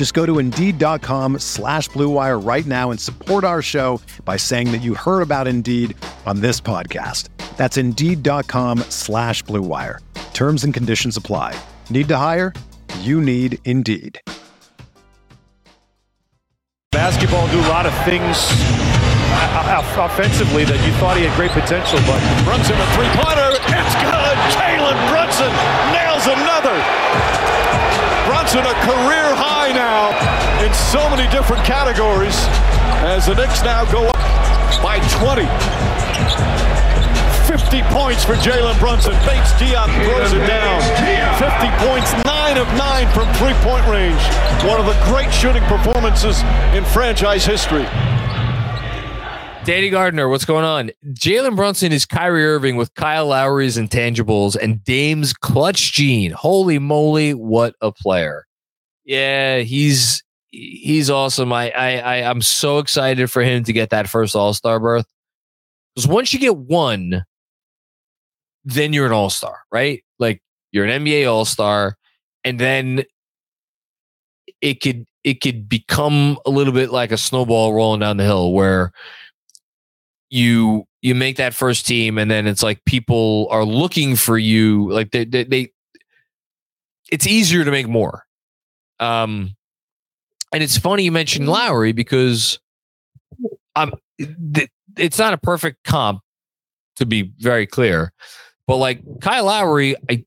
Just go to Indeed.com slash BlueWire right now and support our show by saying that you heard about Indeed on this podcast. That's Indeed.com slash BlueWire. Terms and conditions apply. Need to hire? You need Indeed. Basketball do a lot of things uh, offensively that you thought he had great potential, but Brunson a three-pointer. It's good. Jalen Brunson nails another. Brunson a career high now in so many different categories as the Knicks now go up by 20. 50 points for Jalen Brunson. Bates Diop throws it down. 50 points, 9 of 9 from three-point range. One of the great shooting performances in franchise history. Danny Gardner, what's going on? Jalen Brunson is Kyrie Irving with Kyle Lowry's intangibles and Dame's clutch gene. Holy moly, what a player! Yeah, he's he's awesome. I I, I I'm so excited for him to get that first All Star berth because once you get one, then you're an all star, right? Like you're an NBA all star, and then it could it could become a little bit like a snowball rolling down the hill where you you make that first team and then it's like people are looking for you like they they, they it's easier to make more. Um and it's funny you mentioned Lowry because um it's not a perfect comp to be very clear but like Kyle Lowry, I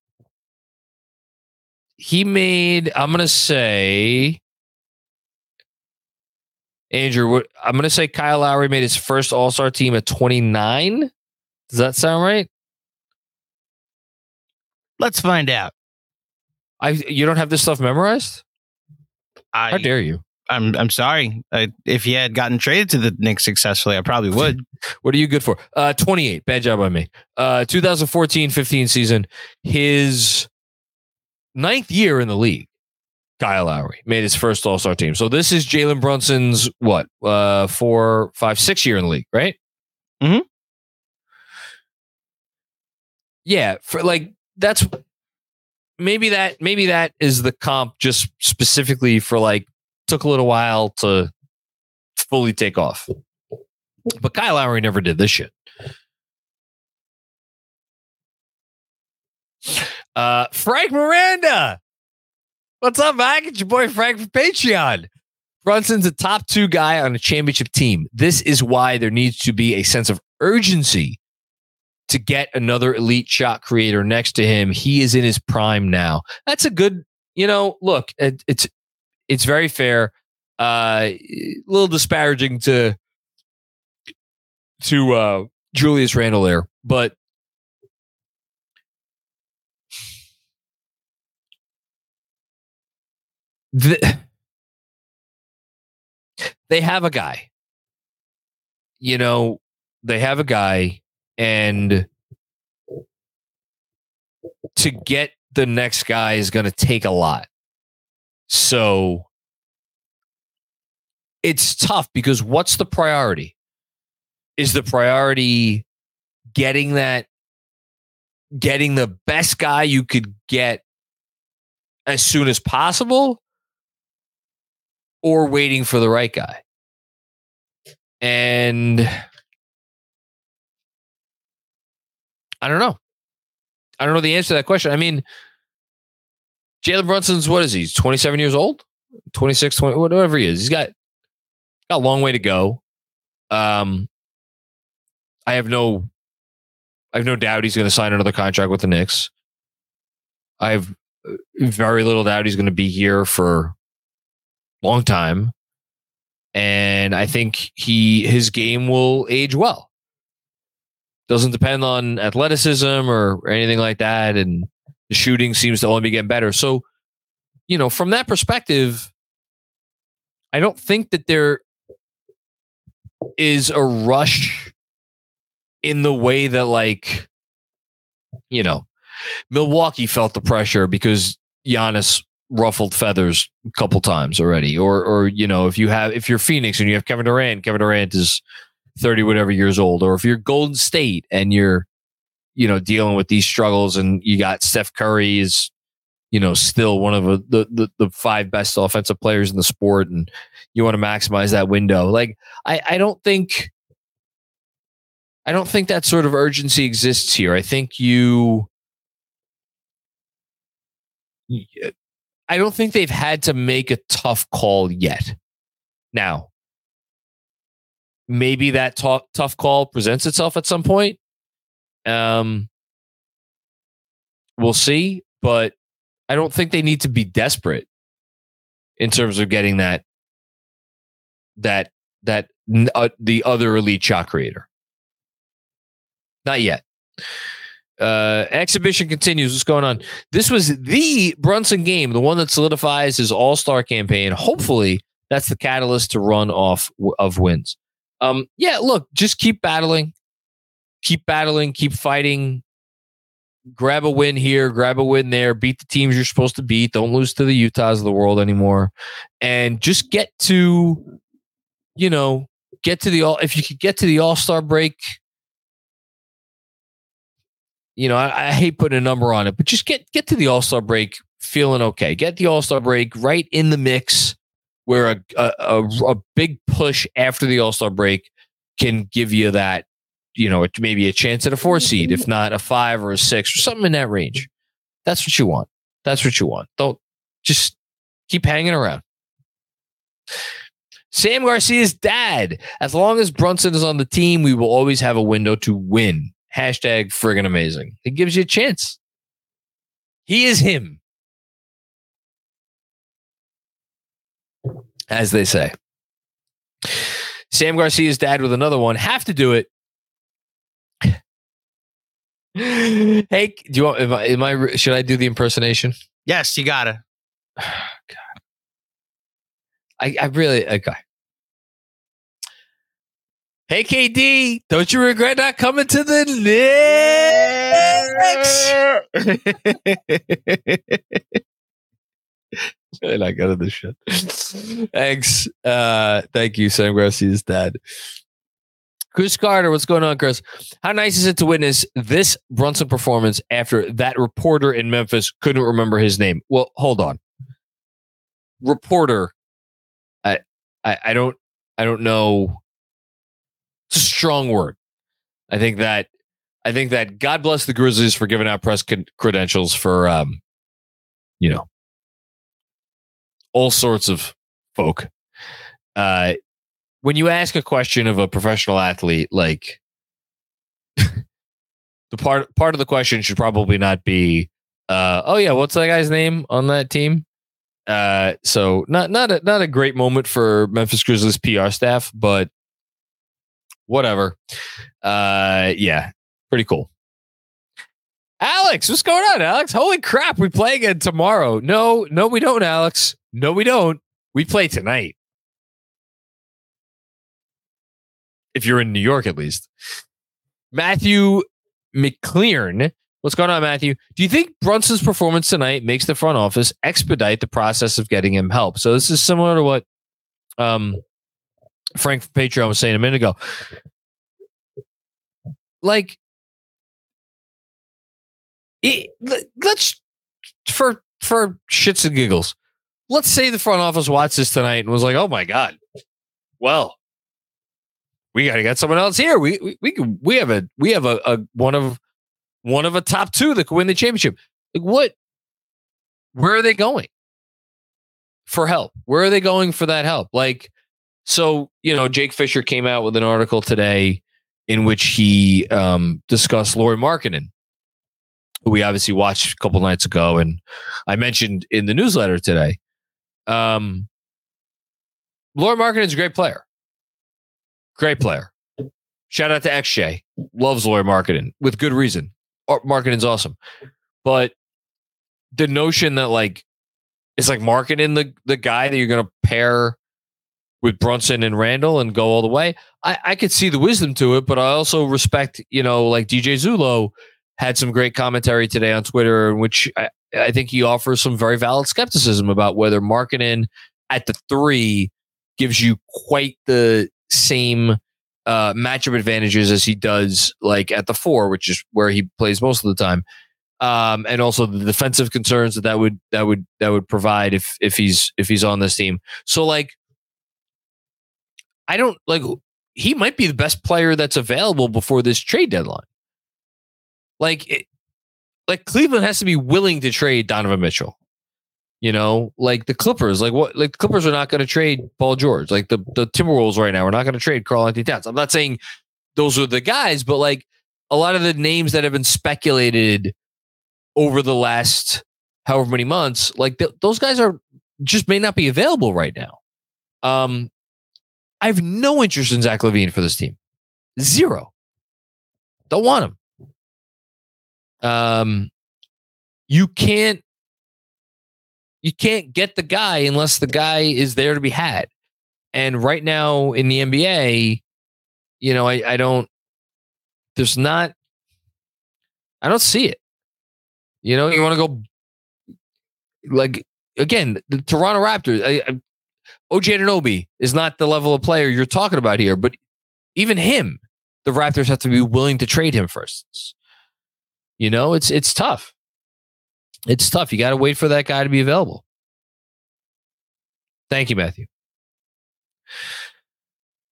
he made I'm gonna say Andrew, what, I'm gonna say Kyle Lowry made his first All Star team at 29. Does that sound right? Let's find out. I you don't have this stuff memorized? I, How dare you? I'm I'm sorry. I, if he had gotten traded to the Knicks successfully, I probably would. what are you good for? Uh, 28. Bad job on me. Uh, 2014-15 season, his ninth year in the league. Kyle Lowry made his first All Star team. So this is Jalen Brunson's what? Uh, four, five, six year in the league, right? Hmm. Yeah, for like that's maybe that maybe that is the comp just specifically for like took a little while to fully take off. But Kyle Lowry never did this shit. Uh, Frank Miranda. What's up, Mike? It's your boy Frank from Patreon. Brunson's a top two guy on a championship team. This is why there needs to be a sense of urgency to get another elite shot creator next to him. He is in his prime now. That's a good, you know, look, it, it's it's very fair. Uh, a little disparaging to to uh, Julius Randle there, but the, they have a guy. You know, they have a guy, and to get the next guy is going to take a lot. So it's tough because what's the priority? Is the priority getting that getting the best guy you could get as soon as possible or waiting for the right guy? And I don't know. I don't know the answer to that question. I mean, Jalen Brunson's what is he? He's 27 years old? 26, 20, whatever he is. He's got got a long way to go. Um I have no I have no doubt he's going to sign another contract with the Knicks. I have uh, very little doubt he's going to be here for long time. And I think he his game will age well. Doesn't depend on athleticism or, or anything like that. And the shooting seems to only be getting better. So, you know, from that perspective, I don't think that there is a rush in the way that like you know Milwaukee felt the pressure because Giannis ruffled feathers a couple times already or or you know if you have if you're Phoenix and you have Kevin Durant Kevin Durant is 30 whatever years old or if you're Golden State and you're you know dealing with these struggles and you got Steph Curry is you know, still one of the, the, the five best offensive players in the sport, and you want to maximize that window. Like, I, I don't think, I don't think that sort of urgency exists here. I think you, I don't think they've had to make a tough call yet. Now, maybe that t- tough call presents itself at some point. Um, we'll see, but I don't think they need to be desperate in terms of getting that that that uh, the other elite shot creator. Not yet. Uh, exhibition continues. What's going on? This was the Brunson game, the one that solidifies his All Star campaign. Hopefully, that's the catalyst to run off of wins. Um, yeah, look, just keep battling, keep battling, keep fighting grab a win here, grab a win there, beat the teams you're supposed to beat. Don't lose to the Utahs of the world anymore. And just get to, you know, get to the all if you could get to the all-star break. You know, I, I hate putting a number on it, but just get get to the all-star break feeling okay. Get the all-star break right in the mix where a a, a, a big push after the all-star break can give you that you know, maybe a chance at a four seed, if not a five or a six or something in that range. That's what you want. That's what you want. Don't just keep hanging around. Sam Garcia's dad. As long as Brunson is on the team, we will always have a window to win. Hashtag friggin' amazing. It gives you a chance. He is him. As they say. Sam Garcia's dad with another one. Have to do it hey, do you want? Am I, am I? Should I do the impersonation? Yes, you gotta. God, I, I really okay. Hey KD, don't you regret not coming to the Knicks? really not good at this shit. Thanks. Uh, thank you, Sam Garcia's dad. Chris Carter, what's going on, Chris? How nice is it to witness this Brunson performance after that reporter in Memphis couldn't remember his name? Well, hold on. Reporter, I, I, I don't, I don't know. It's a strong word. I think that, I think that God bless the Grizzlies for giving out press credentials for, um, you know, all sorts of folk. Uh, when you ask a question of a professional athlete, like the part part of the question should probably not be, uh, oh yeah, what's that guy's name on that team? Uh, so not not a not a great moment for Memphis Grizzlies PR staff, but whatever. Uh, yeah, pretty cool. Alex, what's going on, Alex? Holy crap, we play again tomorrow. No, no, we don't, Alex. No, we don't. We play tonight. if you're in New York at least. Matthew McClearn. What's going on, Matthew? Do you think Brunson's performance tonight makes the front office expedite the process of getting him help? So this is similar to what um, Frank Patreon was saying a minute ago. Like, it, let's for for shits and giggles. Let's say the front office watched this tonight and was like, "Oh my god, well, we got to get someone else here. We we we, can, we have a we have a, a one of one of a top two that could win the championship. Like what? Where are they going for help? Where are they going for that help? Like, so you know, Jake Fisher came out with an article today in which he um, discussed Lauri Markkanen, who we obviously watched a couple nights ago, and I mentioned in the newsletter today. Um, Lauri Markkanen is a great player. Great player. Shout out to XJ. Loves Lauri Markkanen with good reason. Markkanen's awesome. But the notion that like it's like Markkanen the the guy that you're gonna pair with Brunson and Randle and go all the way. I, I could see the wisdom to it, but I also respect, you know, like DJ Zullo had some great commentary today on Twitter, in which I, I think he offers some very valid skepticism about whether Markkanen at the three gives you quite the same uh, matchup advantages as he does like at the four, which is where he plays most of the time. Um, and also the defensive concerns that that would that would that would provide if if he's if he's on this team. So like, I don't like he might be the best player that's available before this trade deadline. Like, it, like Cleveland has to be willing to trade Donovan Mitchell. You know, like the Clippers, like what, like the Clippers are not going to trade Paul George. Like the the Timberwolves right now are not going to trade Karl-Anthony Towns. I'm not saying those are the guys, but like a lot of the names that have been speculated over the last however many months, like th- those guys are just may not be available right now. Um, I have no interest in Zach LaVine for this team. Zero. Don't want him. Um, you can't you can't get the guy unless the guy is there to be had. And right now in the NBA, you know, I, I don't, there's not, I don't see it. You know, you want to go like, again, the Toronto Raptors, I, I, OG Anunoby is not the level of player you're talking about here, but even him, the Raptors have to be willing to trade him first. You know, it's it's tough it's tough. You got to wait for that guy to be available. Thank you, Matthew.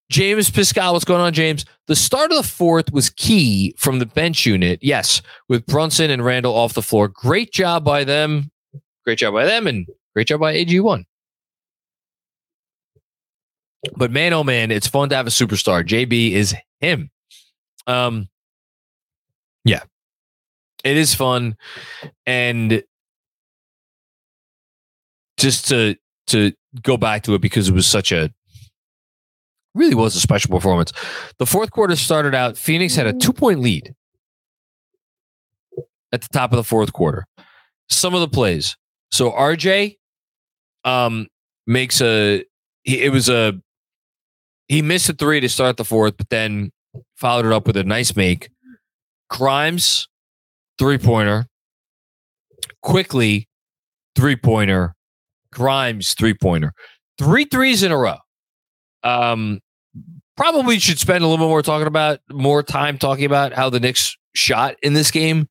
James Piscal, what's going on, James? The start of the fourth was key from the bench unit. Yes, with Brunson and Randle off the floor. Great job by them. Great job by them, and great job by AG1. But man, oh man, it's fun to have a superstar. JB is him. Um, yeah, it is fun, and just to to go back to it because it was such a really was a special performance. The fourth quarter started out. Phoenix had a two point lead at the top of the fourth quarter. Some of the plays. So RJ um makes a it was a he missed a three to start the fourth, but then followed it up with a nice make. Grimes three pointer, Quickley, three pointer, Grimes three pointer, three threes in a row. Um, probably should spend a little bit more talking about more time talking about how the Knicks shot in this game.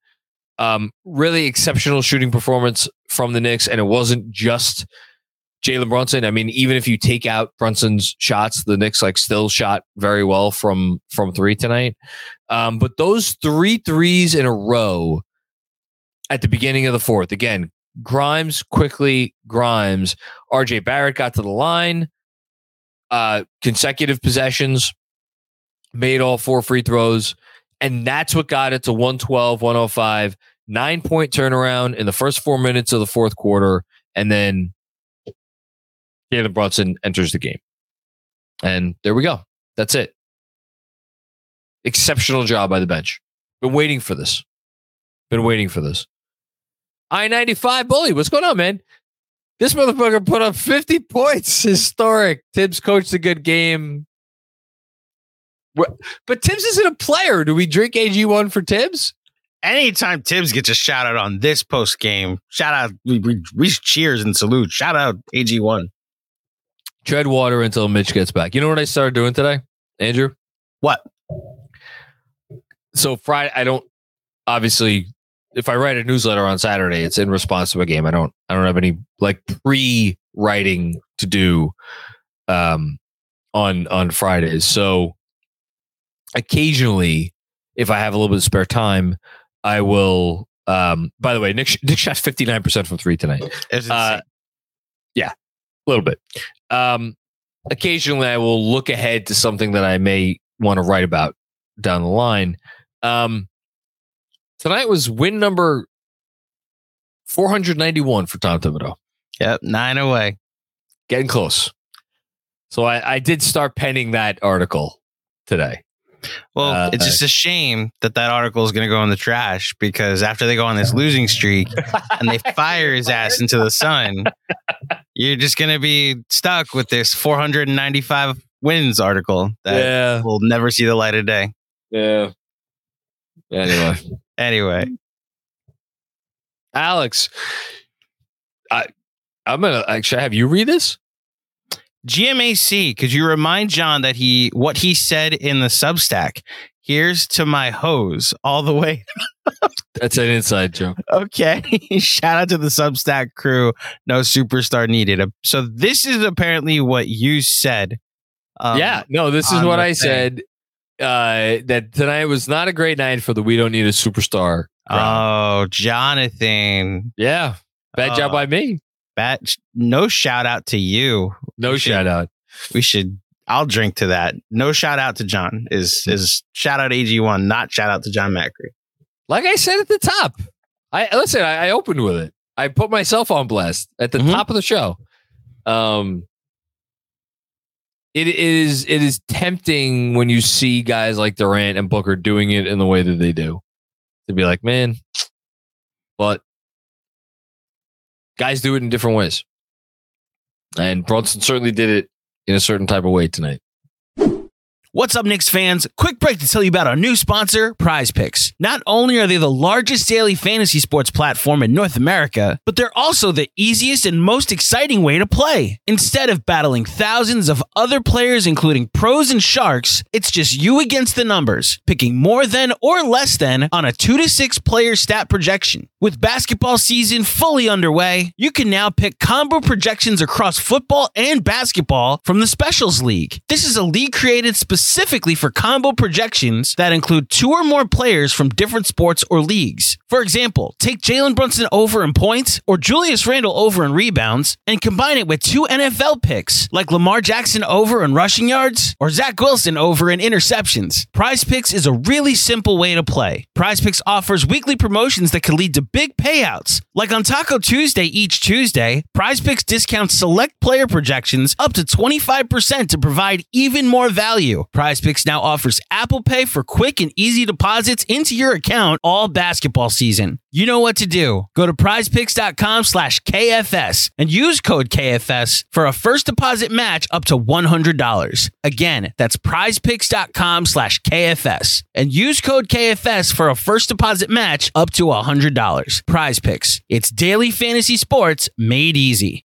Um, really exceptional shooting performance from the Knicks, and it wasn't just Jalen Brunson. I mean, even if you take out Brunson's shots, the Knicks like still shot very well from from three tonight. Um, but those three threes in a row at the beginning of the fourth, again, Grimes Quickley Grimes. RJ Barrett got to the line. Uh, consecutive possessions, made all four free throws. And that's what got it to 112, 105, nine point turnaround in the first four minutes of the fourth quarter. And then Jalen Brunson enters the game. And there we go. That's it. Exceptional job by the bench. Been waiting for this. Been waiting for this. I 95 bully. What's going on, man? This motherfucker put up 50 points. Historic. Thibs coached a good game. But Thibs isn't a player. Do we drink AG1 for Thibs? Anytime Thibs gets a shout out on this post game, shout out, we, we, we cheers and salute. Shout out AG1. Tread water until Mitch gets back. You know what I started doing today, Andrew? What? So Friday, I don't obviously if I write a newsletter on Saturday, it's in response to a game. I don't I don't have any like pre-writing to do um on on Fridays. So occasionally if I have a little bit of spare time, I will um by the way, Nick Nick shot 59% from 3 tonight. Uh, yeah. A little bit. Um occasionally I will look ahead to something that I may want to write about down the line. Um, tonight was win number 491 for Tom Thibodeau. Yep, nine away. Getting close. So I, I did start penning that article today. Well, Uh, it's just a shame that that article is going to go in the trash because after they go on this losing streak and they fire his ass into the sun, you're just going to be stuck with this 495 wins article that yeah. will never see the light of day. Yeah. Anyway, Anyway, Alex, I I'm gonna actually have you read this. GMAC, could you remind Jon that he what he said in the Substack? Here's to my hose all the way. That's an inside joke. Okay. Shout out to the Substack crew. No superstar needed. So this is apparently what you said. Um, yeah, no, this is what I thing. said. Uh, that tonight was not a great night for the We Don't Need a Superstar. Oh, Jonathan. yeah, bad job Oh. by me. Bad, no shout out to you. No We should- shout out. We should. I'll drink to that. No shout out to Jon. Is is shout out AG1, not shout out to Jon Macri. Like I said at the top, I listen. I, I opened with it. I put myself on blast at the Mhm. top of the show. Um, it is it is tempting when you see guys like Durant and Booker doing it in the way that they do, to be like, man, but guys do it in different ways, and Brunson certainly did it in a certain type of way tonight. What's up, Knicks fans? Quick break to tell you about our new sponsor, Prize Picks. Not only are they the largest daily fantasy sports platform in North America, but they're also the easiest and most exciting way to play. Instead of battling thousands of other players, including pros and sharks, it's just you against the numbers, picking more than or less than on a two to six player stat projection. With basketball season fully underway, you can now pick combo projections across football and basketball from the Specials League. This is a league created specifically for combo projections that include two or more players from different sports or leagues. For example, take Jalen Brunson over in points or Julius Randle over in rebounds and combine it with two NFL picks like Lamar Jackson over in rushing yards or Zach Wilson over in interceptions. Prize Picks is a really simple way to play. Prize Picks offers weekly promotions that can lead to big payouts. Like on Taco Tuesday each Tuesday, Prize Picks discounts select player projections up to 25% to provide even more value. Prize Picks now offers Apple Pay for quick and easy deposits into your account all basketball season. You know what to do. Go to prizepicks.com slash KFS and use code KFS for a first deposit match up to $100. Again, that's prizepicks.com slash KFS and use code KFS for a first deposit match up to $100. Prize Picks. It's daily fantasy sports made easy.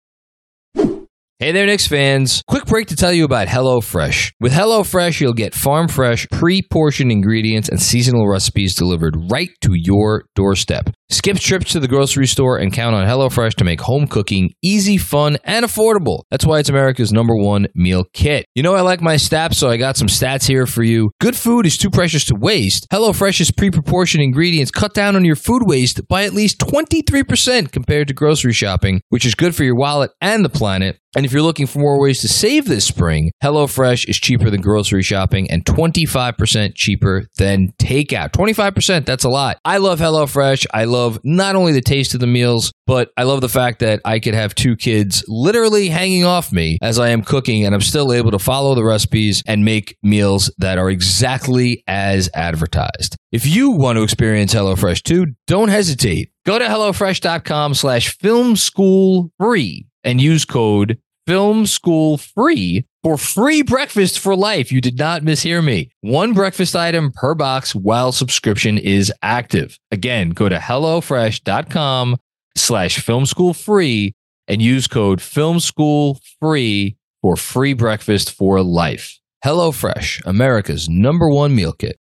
Hey there, Knicks fans. Quick break to tell you about HelloFresh. With HelloFresh, you'll get farm fresh, pre portioned ingredients and seasonal recipes delivered right to your doorstep. Skip trips to the grocery store and count on HelloFresh to make home cooking easy, fun, and affordable. That's why it's America's number one meal kit. You know, I like my stats, so I got some stats here for you. Good food is too precious to waste. HelloFresh's pre proportioned ingredients cut down on your food waste by at least 23% compared to grocery shopping, which is good for your wallet and the planet. And if you're looking for more ways to save this spring, HelloFresh is cheaper than grocery shopping and 25% cheaper than takeout. 25%, that's a lot. I love HelloFresh. I love not only the taste of the meals, but I love the fact that I could have two kids literally hanging off me as I am cooking and I'm still able to follow the recipes and make meals that are exactly as advertised. If you want to experience HelloFresh too, don't hesitate. Go to HelloFresh.com slash film school free and use code film school free for free breakfast for life. You did not mishear me. One breakfast item per box while subscription is active. Again, go to HelloFresh.com slash film school free and use code film school free for free breakfast for life. HelloFresh, America's number one meal kit.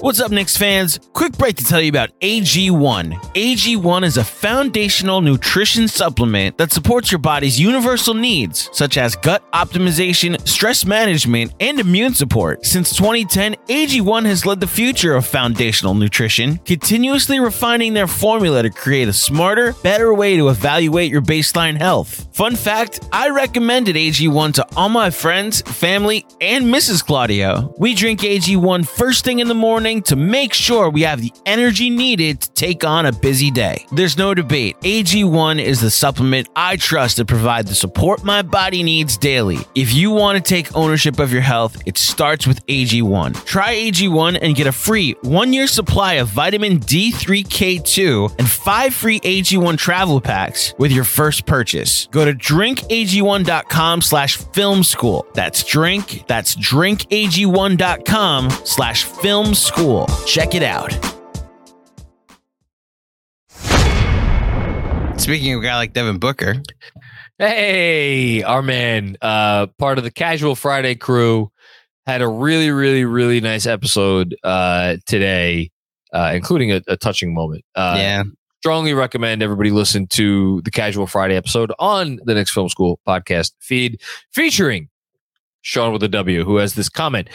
What's up, Knicks fans? Quick break to tell you about AG1. AG1 is a foundational nutrition supplement that supports your body's universal needs, such as gut optimization, stress management, and immune support. Since 2010, AG1 has led the future of foundational nutrition, continuously refining their formula to create a smarter, better way to evaluate your baseline health. Fun fact I recommended AG1 to all my friends, family, and Mrs. Claudio. We drink AG1 first thing in the morning to make sure we have the energy needed to take on a busy day. There's no debate. AG1 is the supplement I trust to provide the support my body needs daily. If you want to take ownership of your health, it starts with AG1. Try AG1 and get a free one year supply of vitamin D3K2 and five free AG1 travel packs with your first purchase. Go to drinkag1.com slash film school. That's drink, that's drinkag1.com slash film school. Check it out. Speaking of a guy like Devin Booker, Hey, our man, uh, part of the Casual Friday crew, had a really, really, really nice episode uh, today, uh, including a, a touching moment. Uh, yeah, strongly recommend everybody listen to the Casual Friday episode on the Knicks Film School podcast feed, featuring Sean with a W, who has this comment.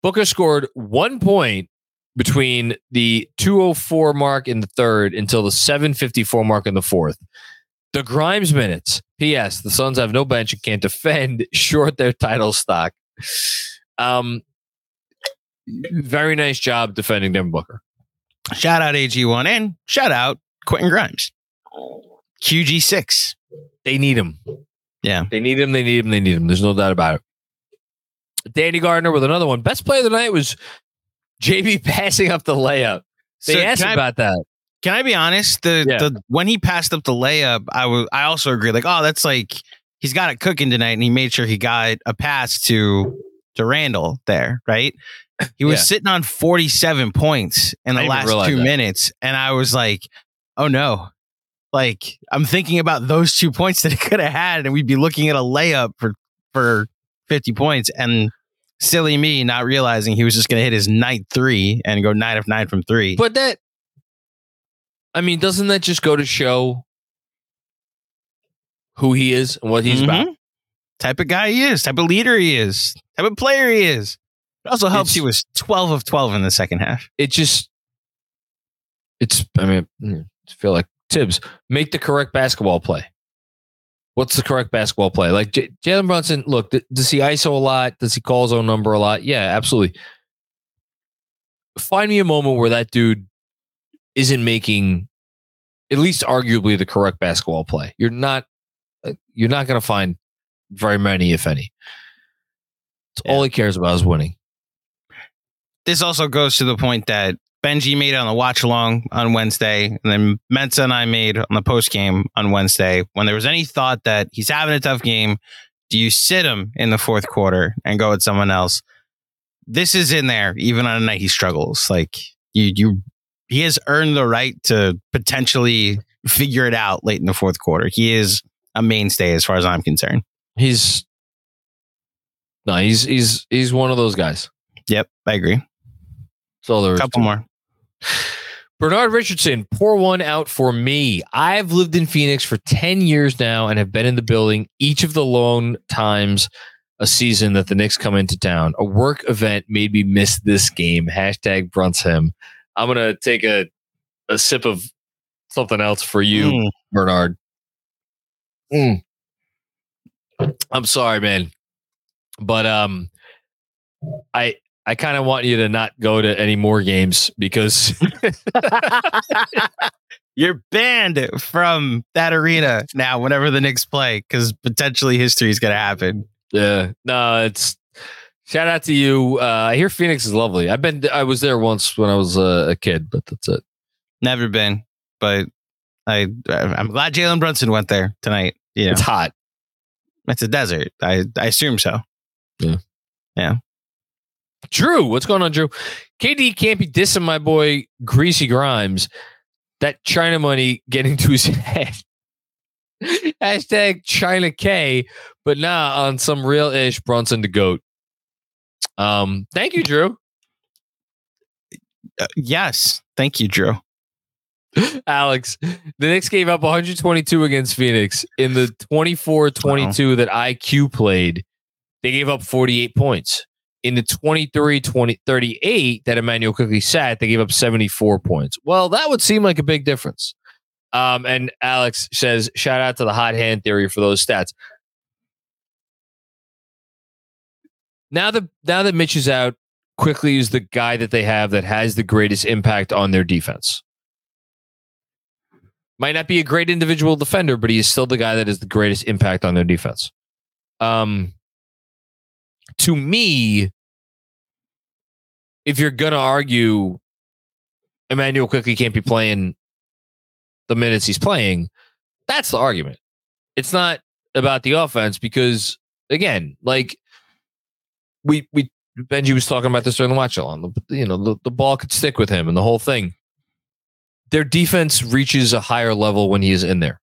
Booker scored one point between the 204 mark in the third until the 754 mark in the fourth. The Grimes minutes. P.S. The Suns have no bench and can't defend, short their title stock. Um, very nice job defending Devin Booker. shout out AG1 and shout out Quentin Grimes. QG6. They need him. Yeah. They need him. They need him. They need him. There's no doubt about it. Danny Gardner with another one. Best play of the night was JB passing up the layup. They So asked I- about that. Can I be honest? The Yeah. the when he passed up the layup, I was I also agree. Like, oh, that's like he's got it cooking tonight, and he made sure he got a pass to to Randle there, right? He was Yeah. sitting on forty seven points in the I didn't even last two that. minutes, and I was like, oh no. Like I'm thinking about those two points that he could have had, and we'd be looking at a layup for for 50 points. And silly me not realizing he was just gonna hit his ninth three and go nine of nine from three. But that, I mean, doesn't that just go to show who he is and what he's about? Mhm. Type of guy he is, type of leader he is, type of player he is. It also helps It's- he was 12 of 12 in the second half. It just, it's, I mean, mm, I feel like Thibs, make the correct basketball play. What's the correct basketball play? Like J- Jalen Brunson, look, th- does he ISO a lot? Does he call his own number a lot? Yeah, absolutely. Find me a moment where that dude isn't making at least arguably the correct basketball play. You're not uh, you're not going to find very many, if any. It's all he cares about is winning. This also goes to the point that Benji made it on the watch along on Wednesday, and then Mensa and I made on the post game on Wednesday. When there was any thought that he's having a tough game, do you sit him in the fourth quarter and go with someone else? This is in there, even on a night he struggles. Like you, you, he has earned the right to potentially figure it out late in the fourth quarter. He is a mainstay as far as I'm concerned. He's no, he's he's he's one of those guys. Yep, I agree. That's all there A couple it. more. Bernard Richardson, pour one out for me. I've lived in Phoenix for 10 years now and have been in the building each of the long times a season that the Knicks come into town. A work event made me miss this game. Hashtag Brunson. I'm going to take a, a sip of something else for you, Mm. Bernard. Mm. I'm sorry, man. But um I I kind of want you to not go to any more games because You're banned from that arena now whenever the Knicks play because potentially history is going to happen. Yeah, no, it's shout out to you. Uh, I hear Phoenix is lovely. I've been, I was there once when I was uh, a kid, but that's it. Never been, but I I'm glad Jalen Brunson went there tonight. You know, It's hot. it's a desert. I I assume so. Drew, what's going on, Drew? KD can't be dissing my boy Greasy Grimes. That China money getting to his head. Hashtag China K, but nah, on some real ish Brunson the goat. Um, thank you, Drew. Uh, yes, thank you, Drew. Alex, the Knicks gave up 122 against Phoenix. In the 24 22 that IQ played, they gave up 48 points. In the 23 20, 38 that Immanuel Quickley sat, they gave up 74 points. Well, that would seem like a big difference. Um, and Alex says, shout out to the hot hand theory for those stats. Now that now that Mitch is out, Quickley is the guy that they have that has the greatest impact on their defense. Might not be a great individual defender, but he is still the guy that is the greatest impact on their defense. Um, to me, if you're gonna argue Immanuel Quickley can't be playing the minutes he's playing, that's the argument. It's not about the offense because again, like we we Benji was talking about this during the watch along. You know, the, the ball could stick with him and the whole thing. Their defense reaches a higher level when he is in there.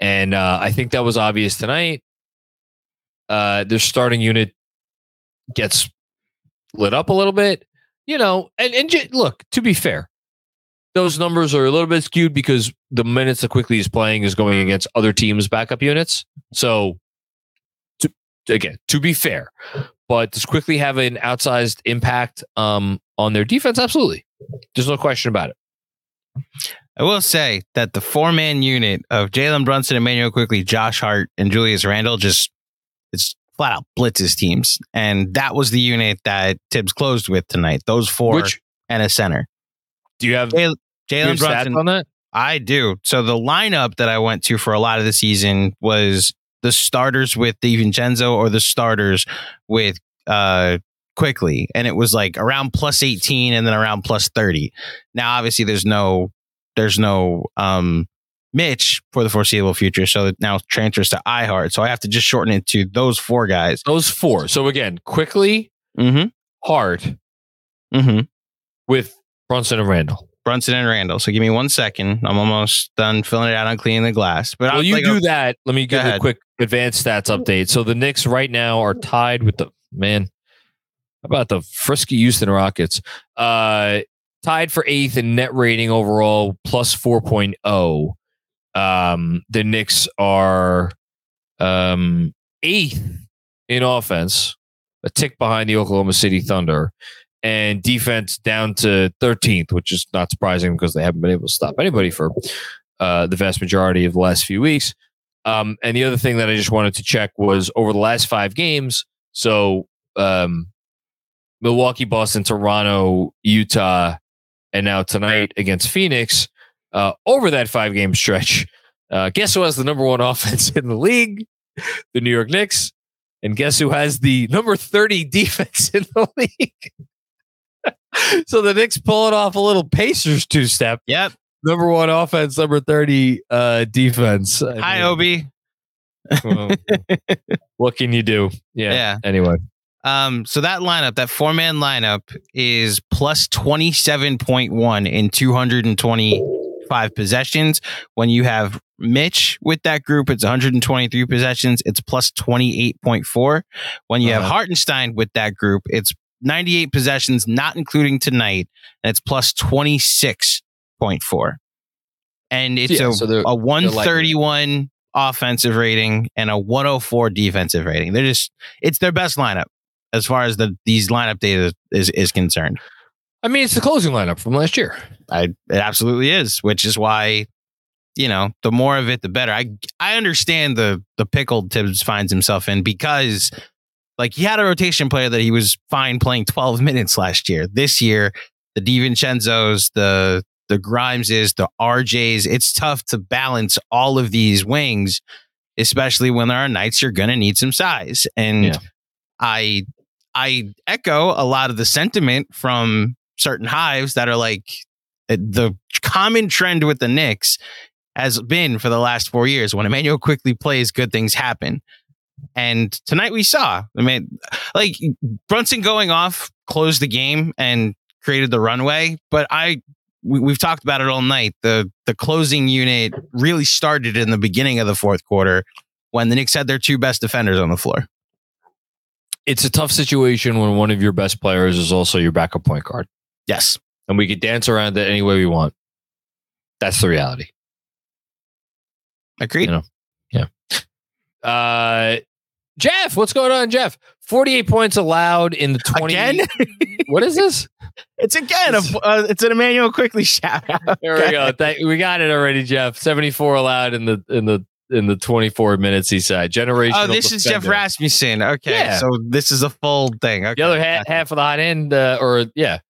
And uh, I think that was obvious tonight. Uh, their starting unit gets lit up a little bit, you know. And and j- look, to be fair, those numbers are a little bit skewed because the minutes that Quickley is playing is going against other teams' backup units. So, to, again, to be fair, but does Quickley have an outsized impact um, on their defense? Absolutely, there's no question about it. I will say that the four man unit of Jalen Brunson, Immanuel Quickley, Josh Hart, and Julius Randle just it's flat out blitzes teams. And that was the unit that Thibs closed with tonight. Those four Which and a center. do you have? Jalen do you have Jalen stats Brunson. on that? I do. So the lineup that I went to for a lot of the season was the starters with DiVincenzo or the starters with uh Quickley. And it was like around plus 18 and then around plus 30. Now obviously there's no there's no um Mitch for the foreseeable future. So it now transfers to iHeart. So I have to just shorten it to those four guys. Those four. So again, Quickley, Mm-hmm. Hart Mm-hmm. with Brunson and Randle. Brunson and Randle. So give me one second. I'm almost done filling it out on cleaning the glass. But Well, I'll you like, do that. Let me give a quick advanced stats update. So the Knicks right now are tied with the man. How about the frisky Houston Rockets? Uh, tied for eighth in net rating overall, plus 4.0. Um, the Knicks are um, eighth in offense, a tick behind the Oklahoma City Thunder, and defense down to 13th, which is not surprising because they haven't been able to stop anybody for uh, the vast majority of the last few weeks. Um, and the other thing that I just wanted to check was over the last five games. So um, Milwaukee, Boston, Toronto, Utah, and now tonight against Phoenix. Uh, over that five game stretch, uh, guess who has the number one offense in the league? The New York Knicks. And guess who has the number 30 defense in the league? so the Knicks pulling off a little Pacers two step. Yep. Number one offense, number 30 uh, defense. I Hi, Obi. well, what can you do? Yeah. Yeah. Anyway, Um, so that lineup, that four man lineup, is plus twenty seven point one in two hundred and twenty five possessions. When you have Mitch with that group, it's one hundred and twenty three possessions. It's plus twenty eight point four. When you have Uh-huh. Hartenstein with that group, it's ninety eight possessions, not including tonight, and it's plus twenty six point four. And it's Yeah, a, so a one thirty one offensive rating and a one hundred four defensive rating. They're just it's their best lineup as far as the these lineup data is is concerned. I mean, it's the closing lineup from last year. I it absolutely is, which is why you know the more of it, the better. I I understand the the pickle Thibs finds himself in because like he had a rotation player that he was fine playing twelve minutes last year. This year, the DiVincenzo's, the the Grimeses, the RJs. It's tough to balance all of these wings, especially when there are nights you're gonna need some size. And Yeah. I I echo a lot of the sentiment from certain hives that are like uh, the common trend with the Knicks has been for the last four years. When Immanuel Quickley plays, good things happen. And tonight we saw, I mean, like Brunson going off closed the game and created the runway. But I, we, we've talked about it all night. The the closing unit really started in the beginning of the fourth quarter when the Knicks had their two best defenders on the floor. It's a tough situation when one of your best players is also your backup point guard. Yes, And we could dance around it any way we want. That's the reality. agreed. You know. Uh, Jeff, what's going on, Jeff? 48 points allowed in the 20. Again? what is this? It's again a uh, it's an Immanuel Quickley shout out. There we go. Thank, we got it already, Jeff. 74 allowed in the in the in the 24 minutes he said. Generational. Oh, this is Jeff. Rasmussen. Okay, Yeah. so this is a full thing. Okay. The other half, half of the hot end, uh, or yeah,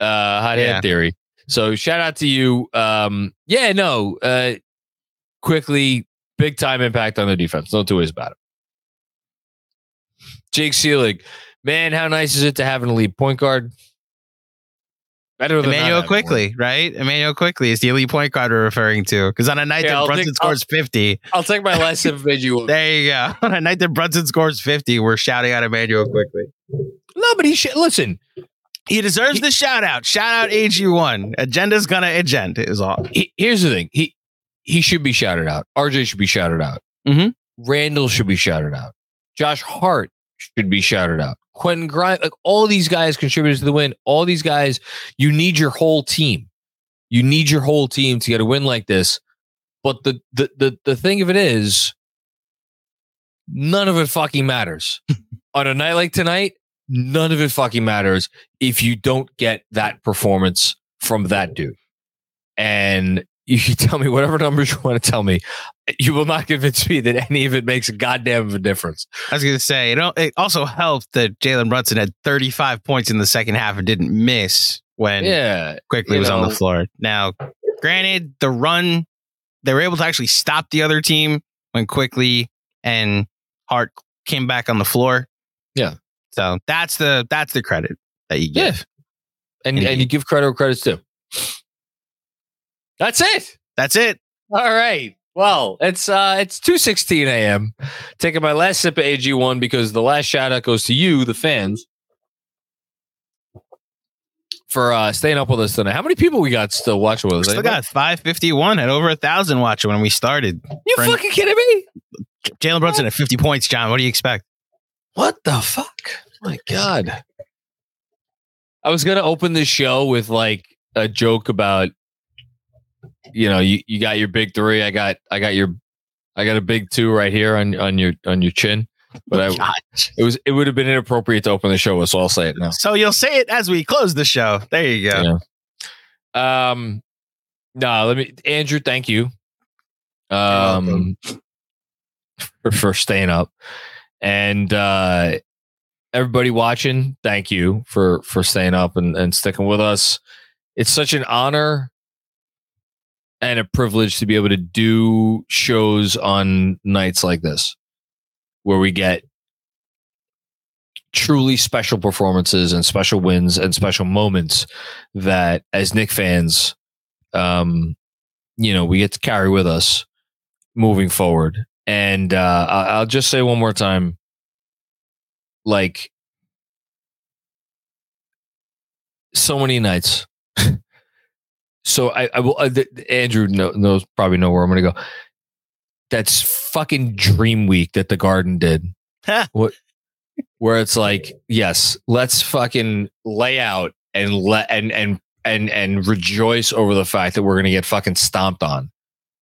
uh, hot Yeah. hand theory. So shout out to you. Um, yeah, no, uh, Quickley, big time impact on the defense. No two ways about it. Jake Seelig, man, how nice is it to have an elite point guard? Better than Emmanuel one. Quickley, right? Immanuel Quickley is the elite point guard we're referring to. Because on a night Yeah, that I'll Brunson take- scores 50, I'll take my last you. there you go. On a night that Brunson scores 50, we're shouting out Immanuel Quickley. No, but he should listen. He deserves the shout out. Shout out AG1. Agenda's gonna agenda is all. He, here's the thing. He he should be shouted out. RJ should be shouted out. Mhm. Randle should be shouted out. Josh Hart should be shouted out. Quentin Grimes, like all these guys contributed to the win. All these guys, you need your whole team. You need your whole team to get a win like this. But the the the, the thing of it is, none of it fucking matters. On a night like tonight, none of it fucking matters if you don't get that performance from that dude. And you can tell me whatever numbers you want to tell me. You will not convince me that any of it makes a goddamn of a difference. I was gonna say, it, al- it also helped that Jalen Brunson had 35 points in the second half and didn't miss when Yeah. Quickley you was on the floor. Now, granted, the run they were able to actually stop the other team when Quickley and Hart came back on the floor. Yeah. So that's the that's the credit that you Yeah. give. And, and you give credit where credit's due. That's it. That's it. All right. Well, it's uh it's 2:16 a.m. Taking my last sip of AG1 because the last shout out goes to you, the fans, for uh staying up with us tonight. How many people we got still watching with We us? still got 551 and over a thousand watching when we started. you friend- fucking kidding me? Jalen Brunson at 50 points, Jon. What do you expect? What the fuck? My God. I was gonna open this show with like a joke about you know, you, you got your big three, I got I got your I got a big two right here on on your on your chin. But I it was it would have been inappropriate to open the show with, so I'll say it now. So you'll say it as we close the show. There you go. Yeah. Um no, let me Andrew, thank you. Um for, for staying up. And uh everybody watching, thank you for for staying up and, and sticking with us. It's such an honor and a privilege to be able to do shows on nights like this where we get truly special performances and special wins and special moments that as Knicks fans um you know we get to carry with us moving forward and uh I'll just say one more time like so many nights. So I, I will uh, th- Andrew know, knows probably know where I'm gonna go. That's fucking dream week that the garden did. What where it's like yes let's fucking lay out and let and and and and rejoice over the fact that we're gonna get fucking stomped on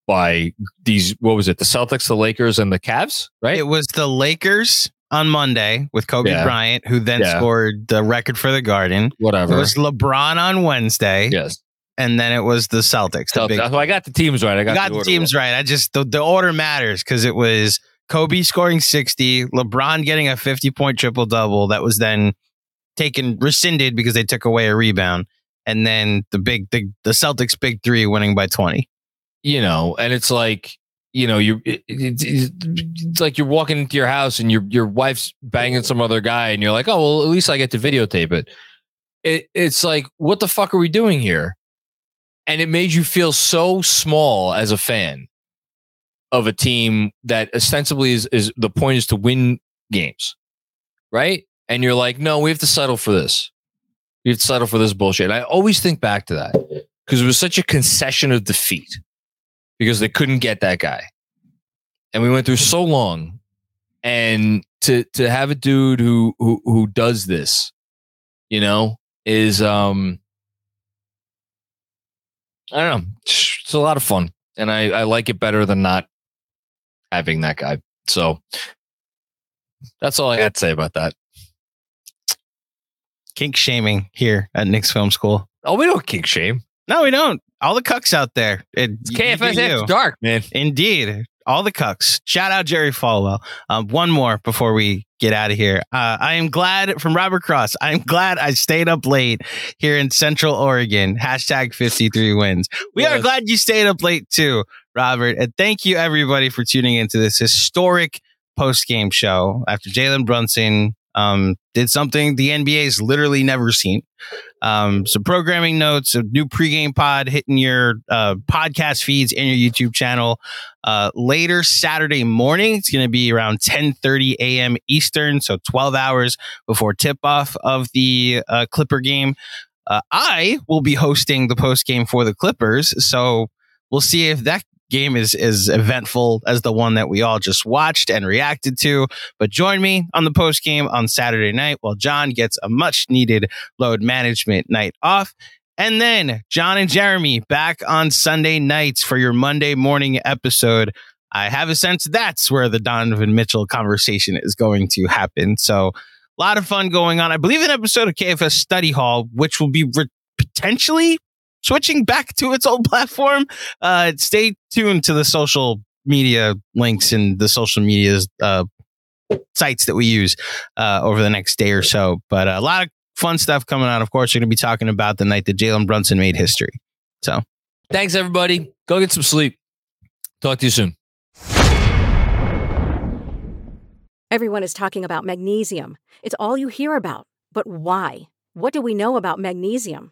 by these what was it the celtics the lakers and the Cavs right? It was the Lakers on Monday with Kobe Yeah. Bryant, who then Yeah. scored the record for the Garden. Whatever. It was LeBron on Wednesday, yes and then it was the Celtics. The so, big- I got the teams right I got, got the order teams right. I just the, the order matters because it was Kobe scoring 60, LeBron getting a 50 point triple double that was then taken rescinded because they took away a rebound. And then the big the, the Celtics big three winning by 20. you know, and it's like, you know, you it, it, it's like you're walking into your house and your your wife's banging some other guy, and you're like, oh well, at least I get to videotape it. It it's like, what the fuck are we doing here? And it made you feel so small as a fan of a team that ostensibly is is the point is to win games, right? And you're like, no, we have to settle for this. We have to settle for this bullshit. And I always think back to that because it was such a concession of defeat because they couldn't get that guy. And we went through so long and to to have a dude who who who does this, you know, is um I don't know. It's a lot of fun. And I, I like it better than not having that guy. So That's all I got to say about that. Kink shaming here at Knicks Film School. Oh, we don't kink shame. No, we don't. All the cucks out there. It, It's KFS dark, man. Indeed. All the cucks. Shout out Jerry Falwell. Um, one more before we get out of here. Uh, I am glad from Robert Cross. I am glad I stayed up late here in Central Oregon. Hashtag 53 wins. We are glad you stayed up late too, Robert. And thank you everybody for tuning into this historic post game show after Jalen Brunson um, did something the NBA's literally never seen. Um, some programming notes, a new pregame pod hitting your uh, podcast feeds and your YouTube channel uh, later Saturday morning. It's going to be around 10:30 a.m. Eastern, so 12 hours before tip off of the uh, Clipper game. Uh, I will be hosting the post game for the Clippers, so we'll see if that game is as eventful as the one that we all just watched and reacted to. But join me on the post game on Saturday night while Jon gets a much needed load management night off. And then Jon and Jeremy back on Sunday nights for your Monday morning episode. I have a sense that's where the Donovan Mitchell conversation is going to happen. So, a lot of fun going on. I believe an episode of KFS Study Hall, which will be re- potentially switching back to its old platform. Uh, stay tuned to the social media links and the social media's uh, sites that we use uh, over the next day or so. But a lot of fun stuff coming out. Of course, we're going to be talking about the night that Jalen Brunson made history. So Thanks, everybody. Go get some sleep. Talk to you soon. Everyone is talking about magnesium. It's all you hear about. But why? What do we know about magnesium?